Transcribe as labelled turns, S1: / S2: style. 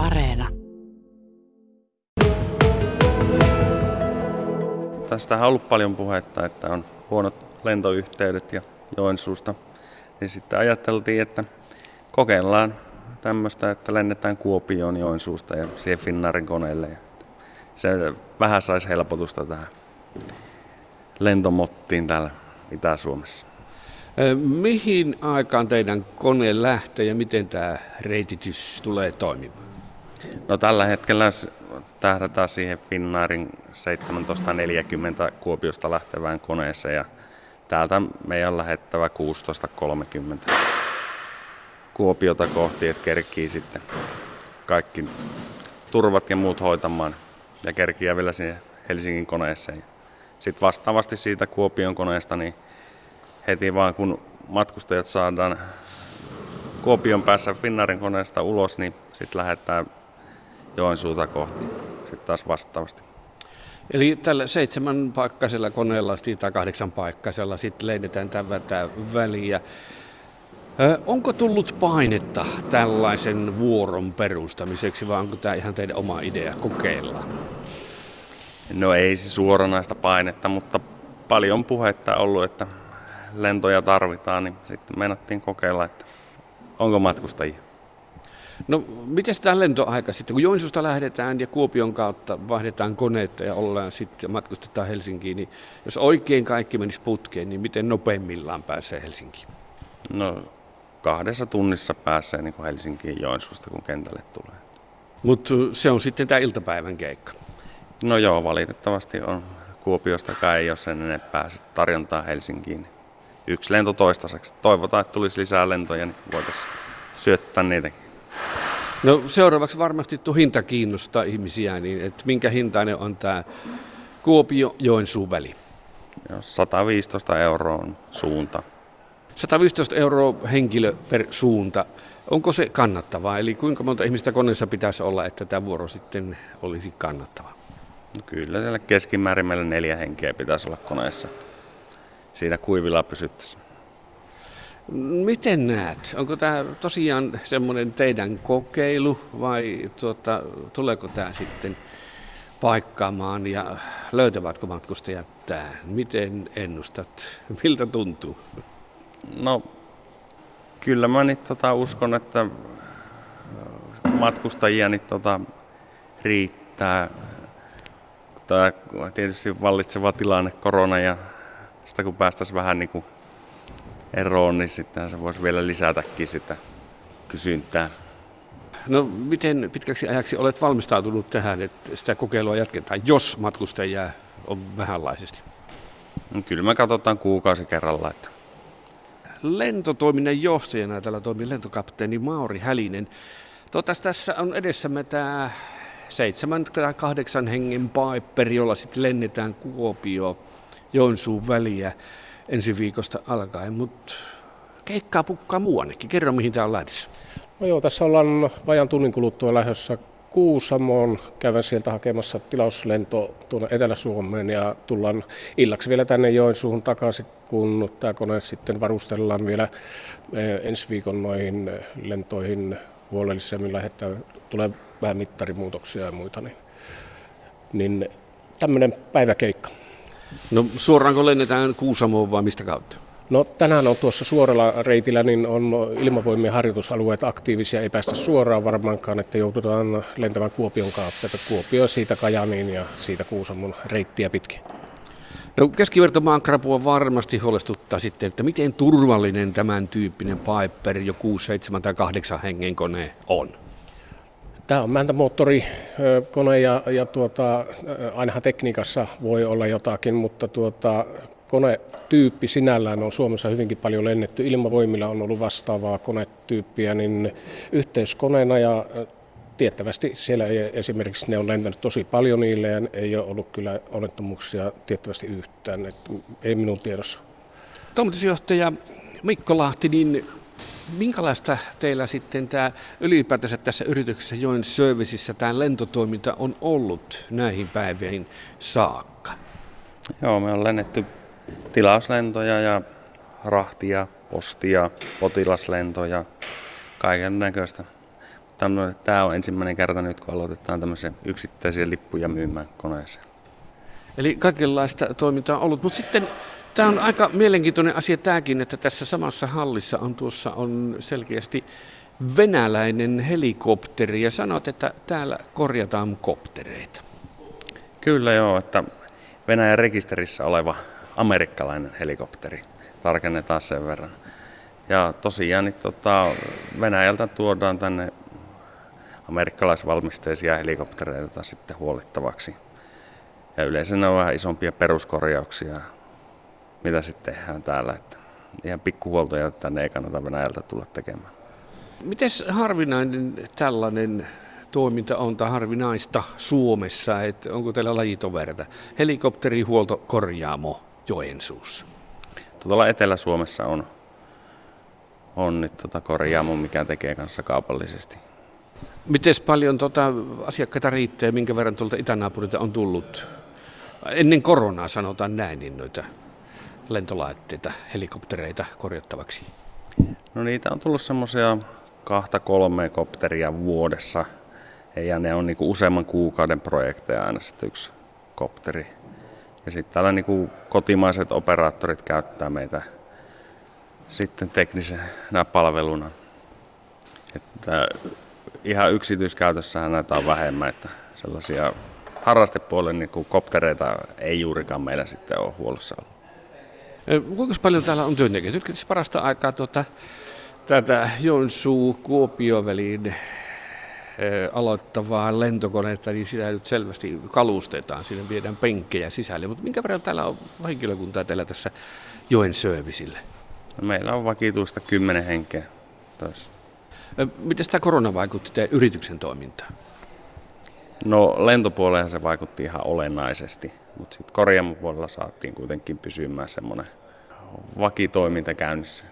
S1: Areena.
S2: Tästä on ollut paljon puhetta, että on huonot lentoyhteydet ja Joensuusta. Niin sitten ajateltiin, että kokeillaan tämmöistä, että lennetään Kuopioon Joensuusta ja siihen Finnaarin koneelle. Ja se vähän saisi helpotusta tähän lentomottiin täällä Itä-Suomessa.
S3: Mihin aikaan teidän kone lähtee ja miten tämä reititys tulee toimimaan?
S2: No tällä hetkellä tähdätään siihen Finnaarin 1740 Kuopiosta lähtevään koneeseen ja täältä meidän on lähettävä 16.30 Kuopiota kohti, että kerkii sitten kaikki turvat ja muut hoitamaan ja kerkiä vielä siihen Helsingin koneeseen. Sitten vastaavasti siitä Kuopion koneesta, niin heti vaan kun matkustajat saadaan Kuopion päässä Finnaarin koneesta ulos, niin sitten lähdetään Joensuuta kohti sitten taas vastaavasti.
S3: Eli tällä seitsemän paikkaisella koneella tai kahdeksan paikkaisella sitten lennetään tätä väliä. Onko tullut painetta tällaisen vuoron perustamiseksi vai onko tämä ihan teidän oma idea kokeilla?
S2: No ei se suoranaista painetta, mutta paljon puhetta ollut, että lentoja tarvitaan, niin sitten meinattiin kokeilla, että onko matkustajia.
S3: No miten tämä lentoaika sitten, kun Joensuusta lähdetään ja Kuopion kautta vaihdetaan koneita ja ollaan sitten matkustetaan Helsinkiin, niin jos oikein kaikki menisi putkeen, niin miten nopeimmillaan pääsee Helsinkiin?
S2: No kahdessa tunnissa pääsee niin kuin Helsinkiin Joensuusta, kun kentälle tulee.
S3: Mutta se on sitten tämä iltapäivän keikka.
S2: No joo, valitettavasti on. Kuopiosta ei ole sen enempää tarjontaa Helsinkiin. Yksi lento toistaiseksi. Toivotaan, että tulisi lisää lentoja, niin voitaisiin syöttää niitäkin.
S3: No seuraavaksi varmasti tuo hinta kiinnostaa ihmisiä, niin että minkä hintainen on tämä Kuopio-Joensuu väli?
S2: 115 euroa on suunta.
S3: 115 euroa henkilö per suunta. Onko se kannattavaa? Eli kuinka monta ihmistä koneessa pitäisi olla, että tämä vuoro sitten olisi kannattava?
S2: No kyllä siellä keskimäärin meillä neljä henkeä pitäisi olla koneessa. Siinä kuivilla pysyttäisiin.
S3: Miten näet? Onko tämä tosiaan semmoinen teidän kokeilu vai tuota, tuleeko tämä sitten paikkaamaan ja löytävätkö matkustajat tämän? Miten ennustat? Miltä tuntuu?
S2: No kyllä mä nyt tota, uskon, että matkustajia niin, tota, riittää. Tämä tietysti vallitseva tilanne, korona ja sitä kun päästäisiin vähän niin kuin eroon, niin sitten se voisi vielä lisätäkin sitä kysyntää.
S3: No miten pitkäksi ajaksi olet valmistautunut tähän, että sitä kokeilua jatketaan, jos matkustajia on vähänlaisesti?
S2: No, kyllä me katsotaan kuukausi kerralla. Että...
S3: Lentotoiminnan johtajana täällä toimii lentokapteeni Mauri Hälinen. Totas, tässä on edessämme tämä seitsemän tai kahdeksan hengen Piper, jolla sitten lennetään Kuopio Joensuun väliä ensi viikosta alkaen, mutta keikkaa pukkaa muuannekin. Kerro, mihin tämä on lähdössä.
S4: No joo, tässä ollaan vajan tunnin kuluttua lähdössä Kuusamoon. Käydään sieltä hakemassa tilauslento tuonne Etelä-Suomeen ja tullaan illaksi vielä tänne Joensuuhun takaisin, kun tämä kone sitten varustellaan vielä ensi viikon noihin lentoihin huolellisemmin lähettää, tulee vähän mittarimuutoksia ja muita, niin, niin tämmöinen päiväkeikka.
S3: No suoraanko lennetään Kuusamoon vai mistä kautta?
S4: No tänään on tuossa suoralla reitillä, niin on ilmavoimien harjoitusalueet aktiivisia, ei päästä suoraan varmaankaan, että joudutaan lentämään Kuopion kautta, että Kuopio siitä Kajaniin ja siitä Kuusamon reittiä pitkin.
S3: No keskivertomaan krapua varmasti huolestuttaa sitten, että miten turvallinen tämän tyyppinen Piper jo 6, 7 tai 8 hengen kone on?
S4: Tämä on mäntämoottorikone ja, ja tuota, ainahan tekniikassa voi olla jotakin, mutta tuota, konetyyppi sinällään on Suomessa hyvinkin paljon lennetty. Ilmavoimilla on ollut vastaavaa konetyyppiä, niin yhteiskoneena ja tiettävästi siellä ei, esimerkiksi ne on lentänyt tosi paljon niille ja ei ole ollut kyllä onnettomuuksia tiettävästi yhtään, että ei minun tiedossa.
S3: Toimitusjohtaja Mikko Lahti, niin minkälaista teillä sitten tämä ylipäätänsä tässä yrityksessä Join Serviceissä tämä lentotoiminta on ollut näihin päiviin saakka?
S2: Joo, me on lennetty tilauslentoja ja rahtia, postia, potilaslentoja, kaiken näköistä. Tämä on ensimmäinen kerta nyt, kun aloitetaan tämmöisiä yksittäisiä lippuja myymään koneeseen.
S3: Eli kaikenlaista toimintaa on ollut, mutta sitten tämä on aika mielenkiintoinen asia tämäkin, että tässä samassa hallissa on tuossa on selkeästi venäläinen helikopteri ja sanot, että täällä korjataan koptereita.
S2: Kyllä joo, että Venäjän rekisterissä oleva amerikkalainen helikopteri. Tarkennetaan sen verran. Ja tosiaan niin tota, Venäjältä tuodaan tänne amerikkalaisvalmisteisia helikoptereita sitten huolittavaksi. Ja yleensä ne on vähän isompia peruskorjauksia, mitä sitten tehdään täällä. Että ihan pikkuhuoltoja tänne ei kannata Venäjältä tulla tekemään.
S3: Miten harvinainen tällainen toiminta on tai harvinaista Suomessa? Että onko teillä lajitoverta? Helikopterihuolto korjaamo Joensuussa.
S2: Tuolla Etelä-Suomessa on, on nyt tota korjaamo, mikä tekee kanssa kaupallisesti.
S3: Miten paljon tota asiakkaita riittää minkä verran tuolta itänaapurilta on tullut? Ennen koronaa sanotaan näin, niin noita lentolaitteita, helikoptereita korjattavaksi.
S2: No niitä on tullut semmoisia kahta kolme kopteria vuodessa. Ja ne on niinku useamman kuukauden projekteja aina sitten yksi kopteri. Ja sitten täällä niinku kotimaiset operaattorit käyttää meitä sitten teknisenä palveluna. Että ihan yksityiskäytössähän näitä on vähemmän, että sellaisia harrastepuolen niin koptereita ei juurikaan meillä sitten ole huollossa ollut.
S3: Kuinka paljon täällä on työntekijöitä? Nyt parasta aikaa tuota, tätä Joensuu-Kuopio väliin aloittavaa lentokonetta, niin sitä nyt selvästi kalustetaan, sinne viedään penkkejä sisälle. Mutta minkä verran täällä on henkilökuntaa täällä tässä joen servicille?
S2: No, meillä on vakituista kymmenen henkeä taas.
S3: Miten tämä korona vaikutti teidän yrityksen toimintaan?
S2: No lentopuolella se vaikutti ihan olennaisesti, mutta sitten korjaamopuolella saatiin kuitenkin pysymään semmoinen vakitoiminta käynnissä.